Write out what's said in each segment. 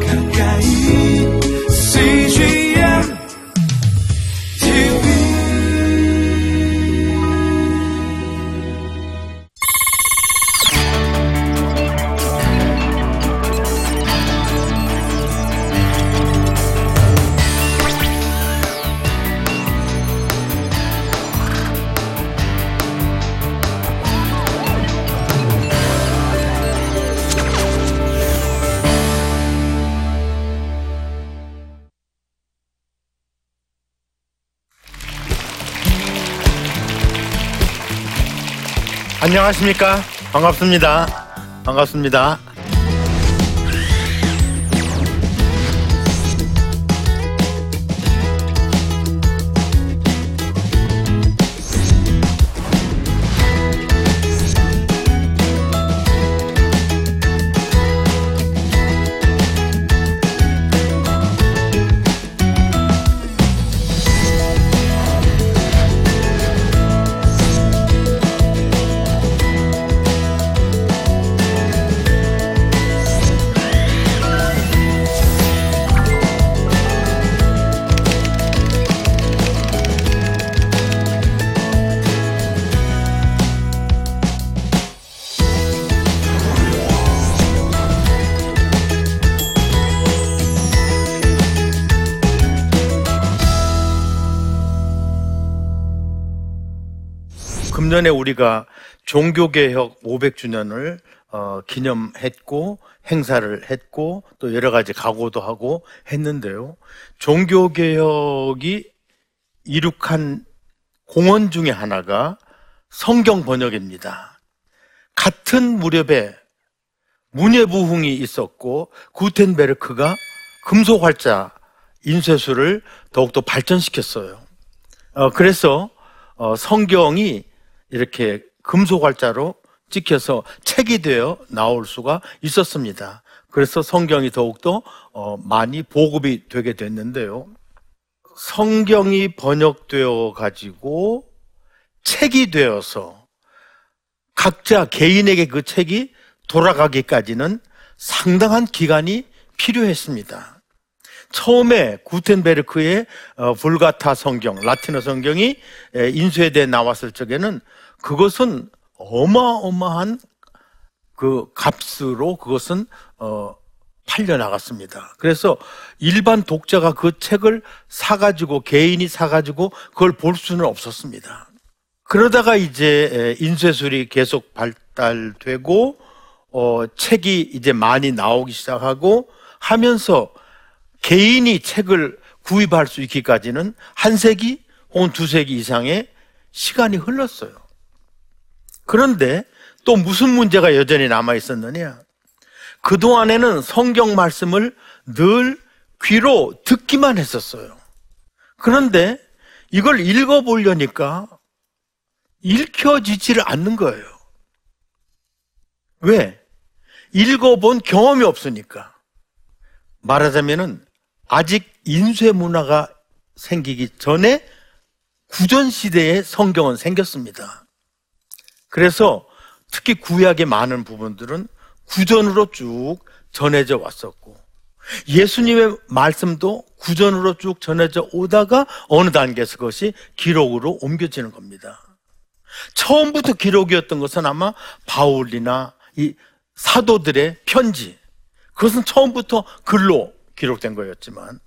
가까 안녕하십니까. 반갑습니다. 반갑습니다. 금년에 우리가 종교개혁 500주년을 어, 기념했고 행사를 했고 또 여러 가지 각오도 하고 했는데요. 종교개혁이 이룩한 공헌 중에 하나가 성경 번역입니다. 같은 무렵에 문예부흥이 있었고 구텐베르크가 금속 활자 인쇄술을 더욱더 발전시켰어요. 어, 그래서 어, 성경이 이렇게 금속 활자로 찍혀서 책이 되어 나올 수가 있었습니다. 그래서 성경이 더욱더 어, 많이 보급이 되게 됐는데요. 성경이 번역되어 가지고 책이 되어서 각자 개인에게 그 책이 돌아가기까지는 상당한 기간이 필요했습니다. 처음에 구텐베르크의 어, 불가타 성경, 라틴어 성경이 에, 인쇄돼 나왔을 적에는 그것은 어마어마한 그 값으로 그것은 어, 팔려 나갔습니다. 그래서 일반 독자가 그 책을 사가지고 개인이 사가지고 그걸 볼 수는 없었습니다. 그러다가 이제 에, 인쇄술이 계속 발달되고 어, 책이 이제 많이 나오기 시작하고 하면서 개인이 책을 구입할 수 있기까지는 한 세기 혹은 두 세기 이상의 시간이 흘렀어요. 그런데 또 무슨 문제가 여전히 남아 있었느냐? 그동안에는 성경 말씀을 늘 귀로 듣기만 했었어요. 그런데 이걸 읽어보려니까 읽혀지지를 않는 거예요. 왜? 읽어본 경험이 없으니까. 말하자면은 아직 인쇄 문화가 생기기 전에 구전 시대에 성경은 생겼습니다. 그래서 특히 구약의 많은 부분들은 구전으로 쭉 전해져 왔었고 예수님의 말씀도 구전으로 쭉 전해져 오다가 어느 단계에서 그것이 기록으로 옮겨지는 겁니다. 처음부터 기록이었던 것은 아마 바울이나 이 사도들의 편지 그것은 처음부터 글로 기록된 거였지만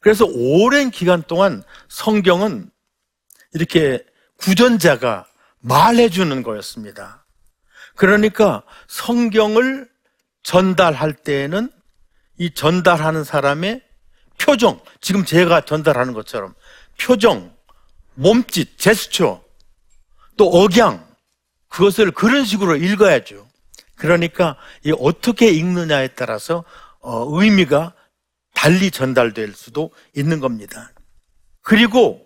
그래서 오랜 기간 동안 성경은 이렇게 구전자가 말해주는 거였습니다. 그러니까 성경을 전달할 때에는 이 전달하는 사람의 표정, 지금 제가 전달하는 것처럼 표정, 몸짓, 제스처, 또 억양, 그것을 그런 식으로 읽어야죠. 그러니까 이 어떻게 읽느냐에 따라서 어, 의미가 달리 전달될 수도 있는 겁니다. 그리고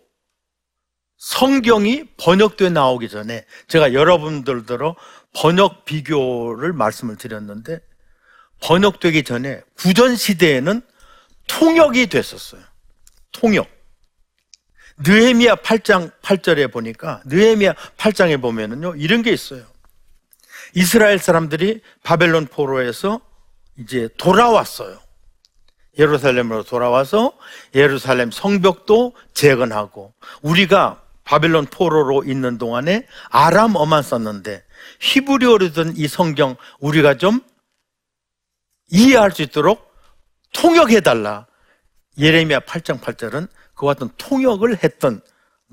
성경이 번역돼 나오기 전에 제가 여러분들들어 번역 비교를 말씀을 드렸는데 번역되기 전에 구전 시대에는 통역이 됐었어요. 통역. 느헤미야 8장 8절에 보니까 느헤미야 8장에 보면은요 이런 게 있어요. 이스라엘 사람들이 바벨론 포로에서 이제 돌아왔어요. 예루살렘으로 돌아와서 예루살렘 성벽도 재건하고 우리가 바벨론 포로로 있는 동안에 아람어만 썼는데 히브리어로 된이 성경 우리가 좀 이해할 수 있도록 통역해달라. 예레미야 8장 8절은 그와 같은 통역을 했던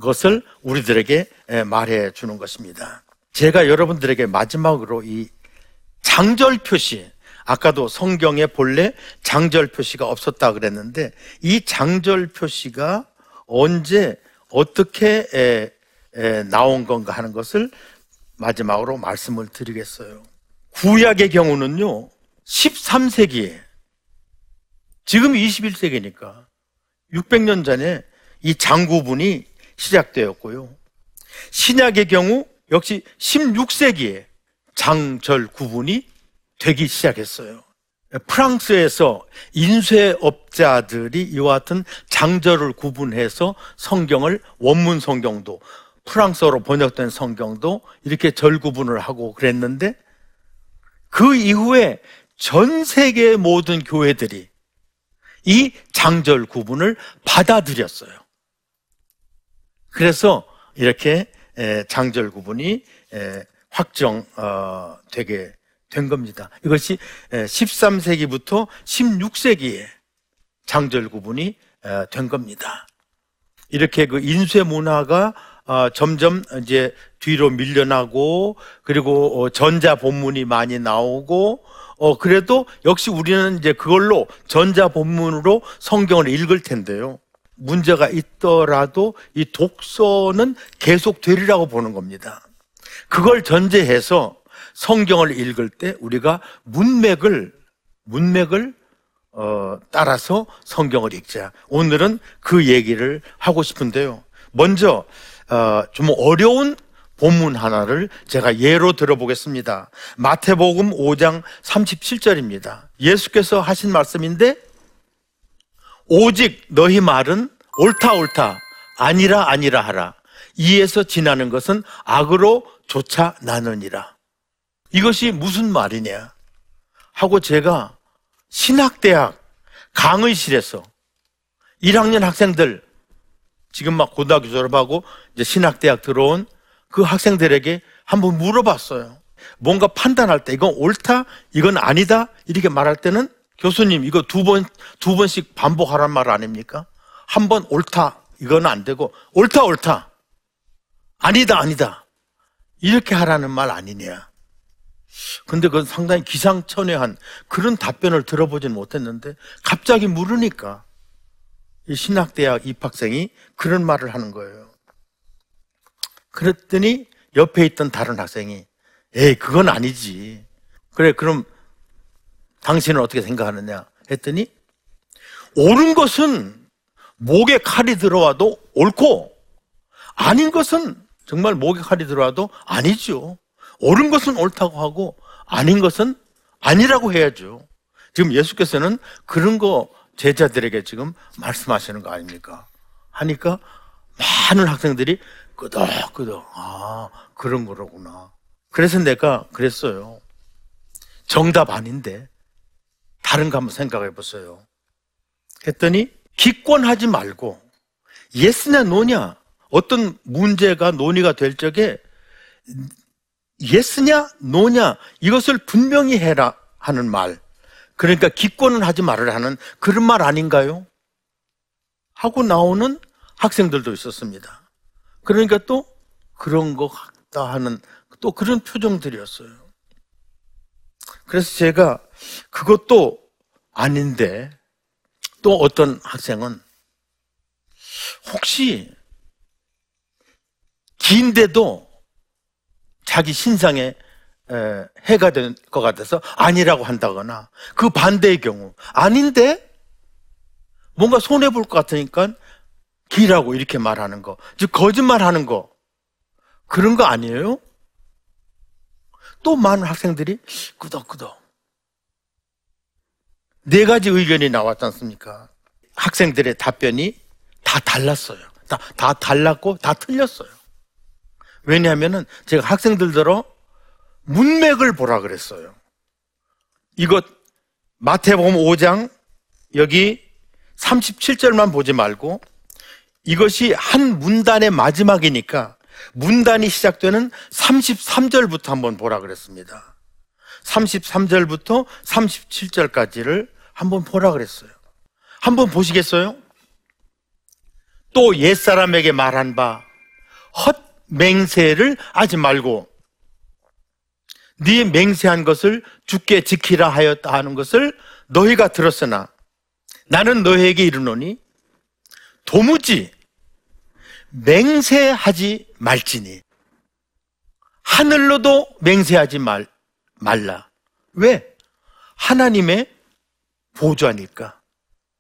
것을 우리들에게 말해 주는 것입니다. 제가 여러분들에게 마지막으로 이 장절 표시, 아까도 성경에 본래 장절 표시가 없었다 그랬는데 이 장절 표시가 언제 어떻게 에, 에, 나온 건가 하는 것을 마지막으로 말씀을 드리겠어요. 구약의 경우는요, 13세기에, 지금 21세기니까 600년 전에 이 장구분이 시작되었고요. 신약의 경우 역시 16세기에 장절 구분이 되기 시작했어요. 프랑스에서 인쇄업자들이 이와 같은 장절을 구분해서 성경을 원문 성경도 프랑스어로 번역된 성경도 이렇게 절 구분을 하고 그랬는데 그 이후에 전 세계 모든 교회들이 이 장절 구분을 받아들였어요. 그래서 이렇게 장절 구분이 확정되게 된 겁니다. 이것이 13세기부터 16세기에 장절 구분이 된 겁니다. 이렇게 그 인쇄 문화가 어, 점점 이제 뒤로 밀려나고 그리고 어, 전자 본문이 많이 나오고 어 그래도 역시 우리는 이제 그걸로 전자 본문으로 성경을 읽을 텐데요. 문제가 있더라도 이 독서는 계속 되리라고 보는 겁니다. 그걸 전제해서 성경을 읽을 때 우리가 문맥을 문맥을 어, 따라서 성경을 읽자. 오늘은 그 얘기를 하고 싶은데요. 먼저 어, 좀 어려운 본문 하나를 제가 예로 들어보겠습니다. 마태복음 5장 37절입니다. 예수께서 하신 말씀인데 오직 너희 말은 옳다 옳다 아니라 아니라 하라. 이에서 지나는 것은 악으로 조차 나느니라. 이것이 무슨 말이냐? 하고 제가 신학대학 강의실에서 1학년 학생들 지금 막 고등학교 졸업하고 이제 신학대학 들어온 그 학생들에게 한번 물어봤어요. 뭔가 판단할 때 이건 옳다, 이건 아니다 이렇게 말할 때는 교수님 이거 두 번 두 번씩 반복하란 말 아닙니까? 한 번 옳다 이건 안 되고 옳다 옳다 아니다 아니다 이렇게 하라는 말 아니냐? 근데 그건 상당히 기상천외한 그런 답변을 들어보지는 못했는데 갑자기 물으니까 이 신학대학 입학생이 그런 말을 하는 거예요. 그랬더니 옆에 있던 다른 학생이 에이 그건 아니지. 그래 그럼 당신은 어떻게 생각하느냐 했더니 옳은 것은 목에 칼이 들어와도 옳고 아닌 것은 정말 목에 칼이 들어와도 아니죠. 옳은 것은 옳다고 하고 아닌 것은 아니라고 해야죠. 지금 예수께서는 그런 거 제자들에게 지금 말씀하시는 거 아닙니까? 하니까 많은 학생들이 끄덕끄덕, 아, 그런 거로구나. 그래서 내가 그랬어요. 정답 아닌데, 다른 거 한번 생각해 보세요. 했더니, 기권하지 말고, 예스냐, 노냐, 어떤 문제가 논의가 될 적에, 예스냐, 노냐, 이것을 분명히 해라 하는 말. 그러니까 기권은 하지 말으라 하는 그런 말 아닌가요? 하고 나오는 학생들도 있었습니다. 그러니까 또 그런 것 같다 하는 또 그런 표정들이었어요. 그래서 제가 그것도 아닌데 또 어떤 학생은 혹시 긴데도 자기 신상에 해가 될 것 같아서 아니라고 한다거나 그 반대의 경우 아닌데 뭔가 손해 볼 것 같으니까 기라고 이렇게 말하는 거, 즉 거짓말하는 거 그런 거 아니에요? 또 많은 학생들이 끄덕끄덕 네 가지 의견이 나왔지 않습니까? 학생들의 답변이 다 달랐어요. 다, 다 달랐고 다 틀렸어요. 왜냐하면은 제가 학생들들어 문맥을 보라 그랬어요. 이것 마태복음 5장 여기 37절만 보지 말고 이것이 한 문단의 마지막이니까 문단이 시작되는 33절부터 한번 보라 그랬습니다. 33절부터 37절까지를 한번 보라 그랬어요. 한번 보시겠어요? 또 옛사람에게 말한 바 헛 맹세를 하지 말고 네 맹세한 것을 주께 지키라 하였다 하는 것을 너희가 들었으나 나는 너희에게 이르노니 도무지 맹세하지 말지니 하늘로도 맹세하지 말, 말라. 왜? 하나님의 보좌니까.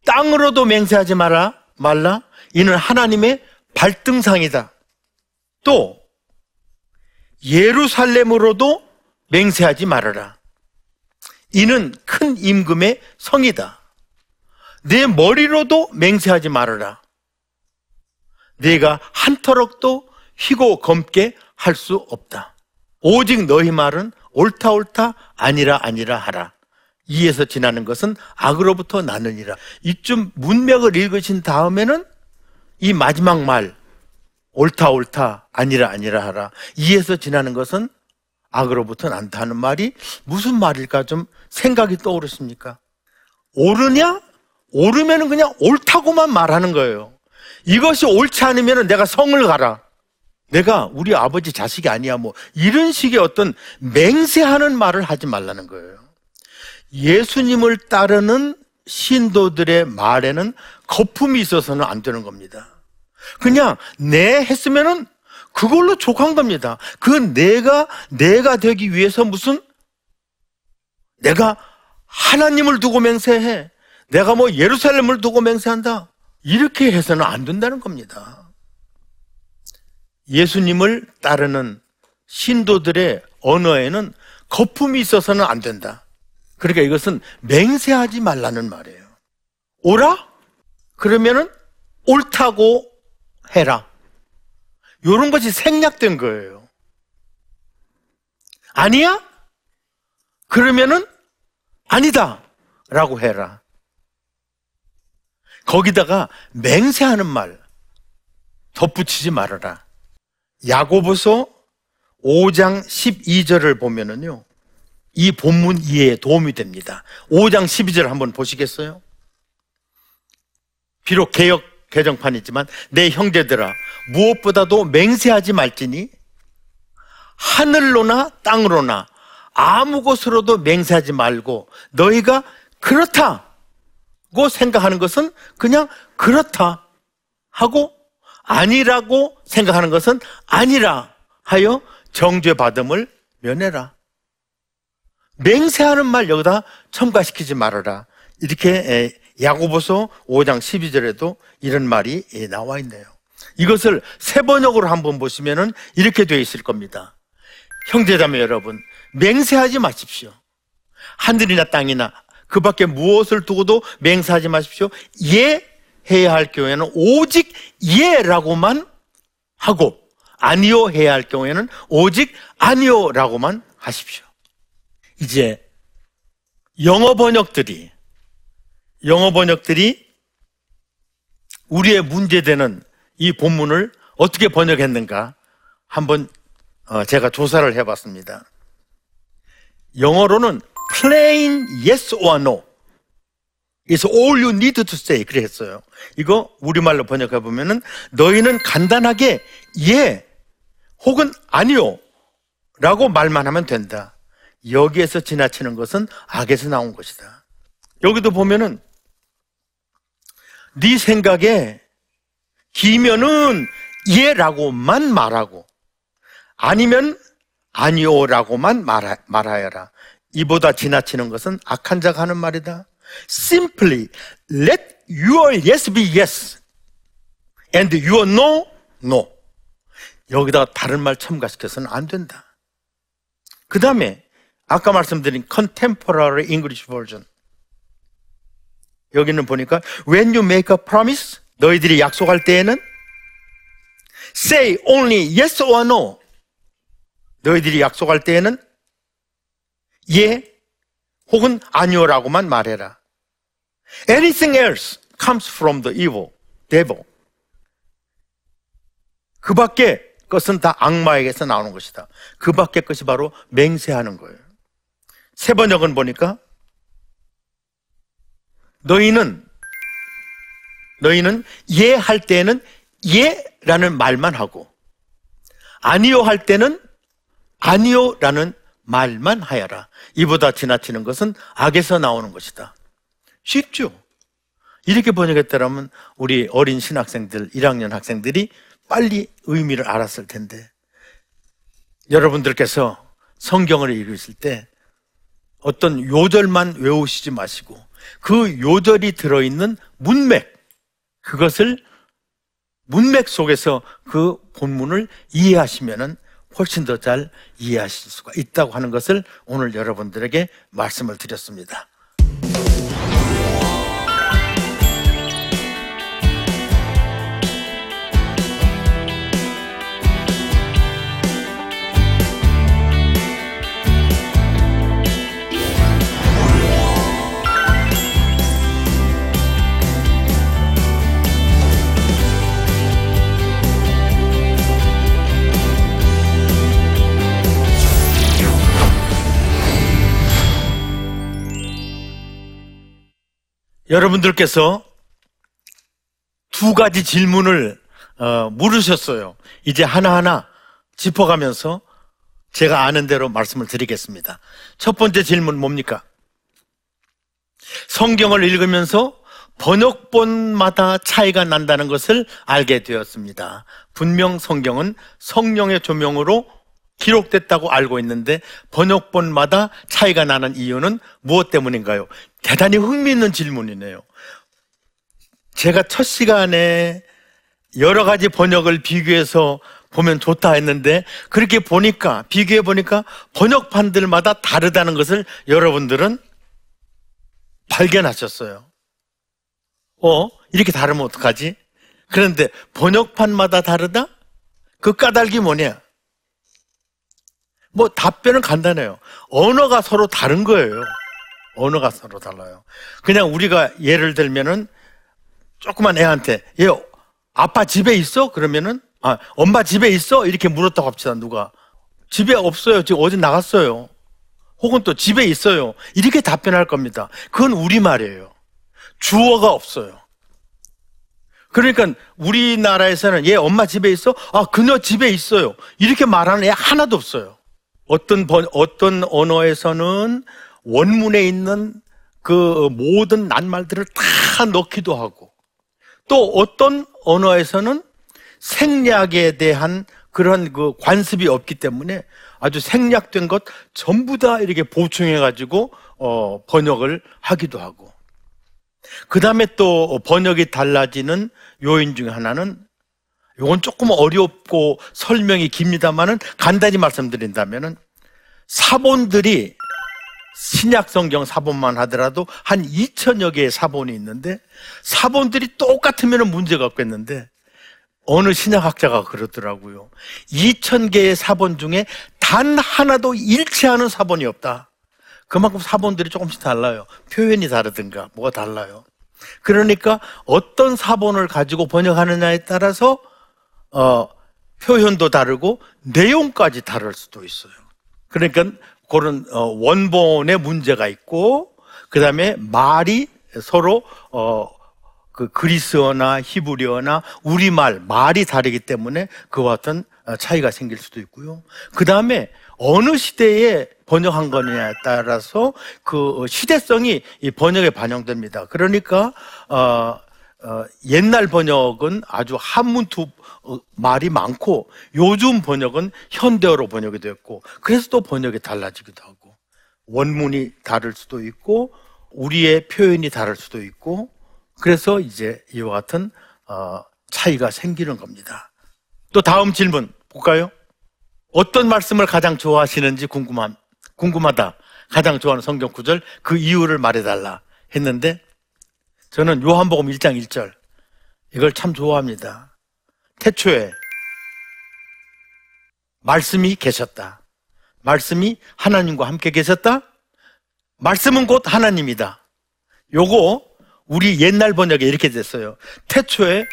땅으로도 맹세하지 마라, 말라. 이는 하나님의 발등상이다. 또 예루살렘으로도 맹세하지 말아라. 이는 큰 임금의 성이다. 내 머리로도 맹세하지 말아라. 내가 한터럭도 휘고 검게 할 수 없다. 오직 너희 말은 옳다 옳다 아니라 아니라 하라. 이에서 지나는 것은 악으로부터 나느니라. 이쯤 문맥을 읽으신 다음에는 이 마지막 말 옳다 옳다 아니라 아니라 하라. 이에서 지나는 것은 악으로부터 난다 하는 말이 무슨 말일까 좀 생각이 떠오르십니까? 옳으냐? 옳으면 그냥 옳다고만 말하는 거예요. 이것이 옳지 않으면 내가 성을 가라. 내가 우리 아버지 자식이 아니야. 뭐 이런 식의 어떤 맹세하는 말을 하지 말라는 거예요. 예수님을 따르는 신도들의 말에는 거품이 있어서는 안 되는 겁니다. 그냥 내 했으면은 그걸로 족한 겁니다. 그 내가 내가 되기 위해서 무슨 내가 하나님을 두고 맹세해. 내가 뭐 예루살렘을 두고 맹세한다. 이렇게 해서는 안 된다는 겁니다. 예수님을 따르는 신도들의 언어에는 거품이 있어서는 안 된다. 그러니까 이것은 맹세하지 말라는 말이에요. 오라? 그러면은 옳다고 해라. 이런 것이 생략된 거예요. 아니야? 그러면은 아니다. 라고 해라. 거기다가 맹세하는 말 덧붙이지 말아라. 야고보서 5장 12절을 보면은요. 이 본문 이해에 도움이 됩니다. 5장 12절 한번 보시겠어요? 비록 개혁 개정판이지만 내 형제들아 무엇보다도 맹세하지 말지니 하늘로나 땅으로나 아무 곳으로도 맹세하지 말고 너희가 그렇다고 생각하는 것은 그냥 그렇다 하고 아니라고 생각하는 것은 아니라 하여 정죄받음을 면해라. 맹세하는 말 여기다 첨가시키지 말아라. 이렇게 야고보서 5장 12절에도 이런 말이 나와 있네요. 이것을 세 번역으로 한번 보시면은 이렇게 되어 있을 겁니다. 형제자매 여러분, 맹세하지 마십시오. 하늘이나 땅이나 그 밖에 무엇을 두고도 맹세하지 마십시오. 예 해야 할 경우에는 오직 예라고만 하고 아니요 해야 할 경우에는 오직 아니요라고만 하십시오. 이제 영어 번역들이 영어 번역들이 우리의 문제되는 이 본문을 어떻게 번역했는가 한번 어, 제가 조사를 해봤습니다. 영어로는 plain yes or no is all you need to say 그래 했어요. 이거 우리말로 번역해 보면은 너희는 간단하게 예 혹은 아니요 라고 말만 하면 된다. 여기에서 지나치는 것은 악에서 나온 것이다. 여기도 보면은 네 생각에 기면은 예라고만 말하고 아니면 아니오라고만 말하, 말하여라. 이보다 지나치는 것은 악한 자가 하는 말이다. Simply let your yes be yes and your no, no. 여기다가 다른 말 첨가시켜서는 안 된다. 그 다음에 아까 말씀드린 contemporary English version. 여기는 보니까 when you make a promise 너희들이 약속할 때에는 say only yes or no. 너희들이 약속할 때에는 예 혹은 아니오라고만 말해라. Anything else comes from the evil, devil. 그 밖에 것은 다 악마에게서 나오는 것이다. 그 밖의 것이 바로 맹세하는 거예요. 세 번역은 보니까 너희는 너희는 예 할 때는 예라는 말만 하고 아니요 할 때는 아니요라는 말만 하여라. 이보다 지나치는 것은 악에서 나오는 것이다. 쉽죠? 이렇게 번역했더라면 우리 어린 신학생들, 1학년 학생들이 빨리 의미를 알았을 텐데 여러분들께서 성경을 읽으실 때 어떤 요절만 외우시지 마시고 그 요절이 들어있는 문맥, 그것을 문맥 속에서 그 본문을 이해하시면은 훨씬 더 잘 이해하실 수가 있다고 하는 것을 오늘 여러분들에게 말씀을 드렸습니다. 여러분들께서 두 가지 질문을 어, 물으셨어요. 이제 하나하나 짚어가면서 제가 아는 대로 말씀을 드리겠습니다. 첫 번째 질문 뭡니까? 성경을 읽으면서 번역본마다 차이가 난다는 것을 알게 되었습니다. 분명 성경은 성령의 조명으로 기록됐다고 알고 있는데 번역본마다 차이가 나는 이유는 무엇 때문인가요? 대단히 흥미있는 질문이네요. 제가 첫 시간에 여러 가지 번역을 비교해서 보면 좋다 했는데 그렇게 보니까 비교해 보니까 번역판들마다 다르다는 것을 여러분들은 발견하셨어요. 어? 이렇게 다르면 어떡하지? 그런데 번역판마다 다르다? 그 까닭이 뭐냐? 뭐 답변은 간단해요. 언어가 서로 다른 거예요. 언어가 서로 달라요. 그냥 우리가 예를 들면은 조그만 애한테 얘 아빠 집에 있어? 그러면은 아 엄마 집에 있어? 이렇게 물었다고 합시다 누가 집에 없어요. 지금 어디 나갔어요. 혹은 또 집에 있어요. 이렇게 답변할 겁니다. 그건 우리 말이에요. 주어가 없어요. 그러니까 우리나라에서는 얘 엄마 집에 있어? 아 그녀 집에 있어요. 이렇게 말하는 애 하나도 없어요. 어떤 번, 어떤 언어에서는 원문에 있는 그 모든 낱말들을 다 넣기도 하고 또 어떤 언어에서는 생략에 대한 그런 그 관습이 없기 때문에 아주 생략된 것 전부 다 이렇게 보충해 가지고 어 번역을 하기도 하고. 그 다음에 또 번역이 달라지는 요인 중에 하나는 이건 조금 어렵고 설명이 깁니다만은 간단히 말씀드린다면은 사본들이 신약 성경 사본만 하더라도 한 2천여 개의 사본이 있는데 사본들이 똑같으면 문제가 없겠는데 어느 신약학자가 그러더라고요. 2천 개의 사본 중에 단 하나도 일치하는 사본이 없다. 그만큼 사본들이 조금씩 달라요. 표현이 다르든가 뭐가 달라요. 그러니까 어떤 사본을 가지고 번역하느냐에 따라서 어, 표현도 다르고 내용까지 다를 수도 있어요. 그러니까 그런 어, 원본의 문제가 있고 그 다음에 말이 서로 어, 그 그리스어나 히브리어나 우리말 말이 다르기 때문에 그와 같은 어, 차이가 생길 수도 있고요. 그 다음에 어느 시대에 번역한 거냐에 따라서 그 시대성이 이 번역에 반영됩니다. 그러니까 어, 어, 옛날 번역은 아주 한문투 어, 말이 많고 요즘 번역은 현대어로 번역이 됐고 그래서 또 번역이 달라지기도 하고 원문이 다를 수도 있고 우리의 표현이 다를 수도 있고 그래서 이제 이와 같은 어, 차이가 생기는 겁니다. 또 다음 질문 볼까요? 어떤 말씀을 가장 좋아하시는지 궁금함, 궁금하다. 가장 좋아하는 성경 구절 그 이유를 말해달라 했는데 저는 요한복음 1장 1절 이걸 참 좋아합니다. 태초에 말씀이 계셨다. 말씀이 하나님과 함께 계셨다. 말씀은 곧 하나님이다. 요거 우리 옛날 번역에 이렇게 됐어요. 태초에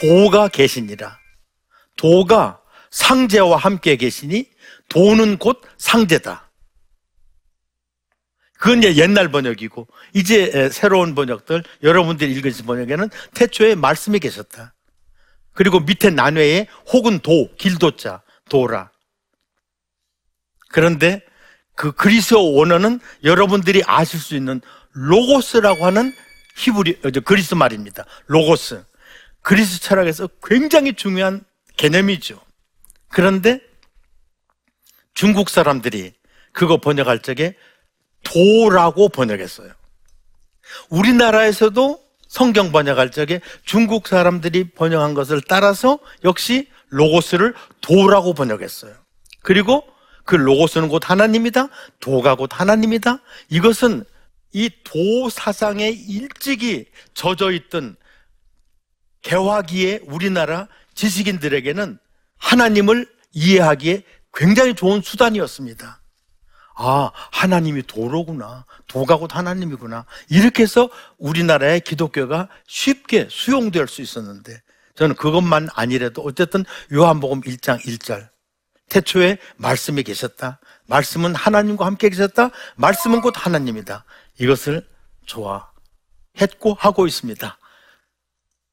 도가 계시니라. 도가 상제와 함께 계시니 도는 곧 상제다. 그건 이제 옛날 번역이고 이제 에, 새로운 번역들 여러분들이 읽으신 번역에는 태초에 말씀이 계셨다. 그리고 밑에 난외에 혹은 도, 길도자, 도라. 그런데 그 그리스어 원어는 여러분들이 아실 수 있는 로고스라고 하는 히브리 어, 저 그리스 말입니다. 로고스. 그리스 철학에서 굉장히 중요한 개념이죠. 그런데 중국 사람들이 그거 번역할 적에 도라고 번역했어요. 우리나라에서도 성경 번역할 적에 중국 사람들이 번역한 것을 따라서 역시 로고스를 도라고 번역했어요. 그리고 그 로고스는 곧 하나님이다. 도가 곧 하나님이다. 이것은 이 도 사상에 일찍이 젖어 있던 개화기의 우리나라 지식인들에게는 하나님을 이해하기에 굉장히 좋은 수단이었습니다. 아, 하나님이 도로구나. 도가 곧 하나님이구나. 이렇게 해서 우리나라의 기독교가 쉽게 수용될 수 있었는데, 저는 그것만 아니래도 어쨌든 요한복음 1장 1절. 태초에 말씀이 계셨다. 말씀은 하나님과 함께 계셨다. 말씀은 곧 하나님이다. 이것을 좋아했고 하고 있습니다.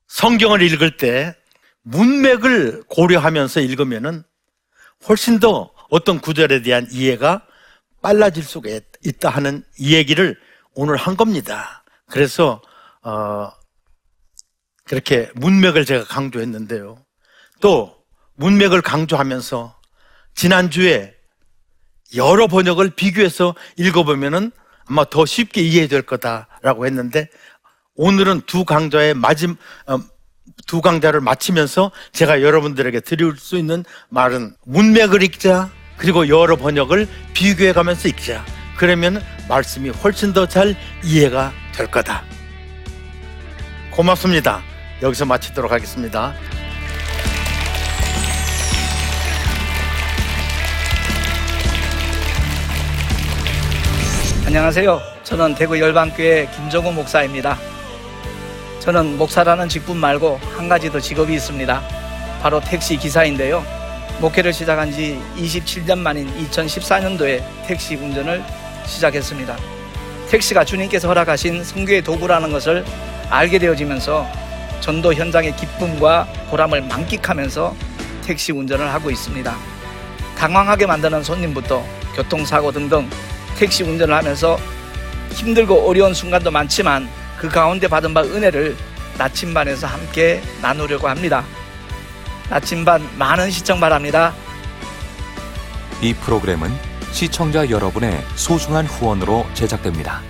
성경을 읽을 때 문맥을 고려하면서 읽으면은 훨씬 더 어떤 구절에 대한 이해가 빨라질 수가 있- 있다 하는 이 얘기를 오늘 한 겁니다. 그래서 어 그렇게 문맥을 제가 강조했는데요. 또 문맥을 강조하면서 지난주에 여러 번역을 비교해서 읽어보면은 아마 더 쉽게 이해될 거다라고 했는데 오늘은 두 강좌의 마지막 두 강좌를 마치면서 제가 여러분들에게 드릴 수 있는 말은 문맥을 읽자 그리고 여러 번역을 비교해 가면서 읽자 그러면 말씀이 훨씬 더 잘 이해가 될 거다. 고맙습니다. 여기서 마치도록 하겠습니다. 안녕하세요. 저는 대구 열방교회 김정우 목사입니다. 저는 목사라는 직분 말고 한 가지 더 직업이 있습니다. 바로 택시 기사인데요. 목회를 시작한 지 27년 만인 2014년도에 택시 운전을 시작했습니다. 택시가 주님께서 허락하신 성교의 도구라는 것을 알게 되어지면서 전도 현장의 기쁨과 보람을 만끽하면서 택시 운전을 하고 있습니다. 당황하게 만드는 손님부터 교통사고 등등 택시 운전을 하면서 힘들고 어려운 순간도 많지만 그 가운데 받은 바 은혜를 나침반에서 함께 나누려고 합니다. 나침반 많은 시청 바랍니다. 이 프로그램은 시청자 여러분의 소중한 후원으로 제작됩니다.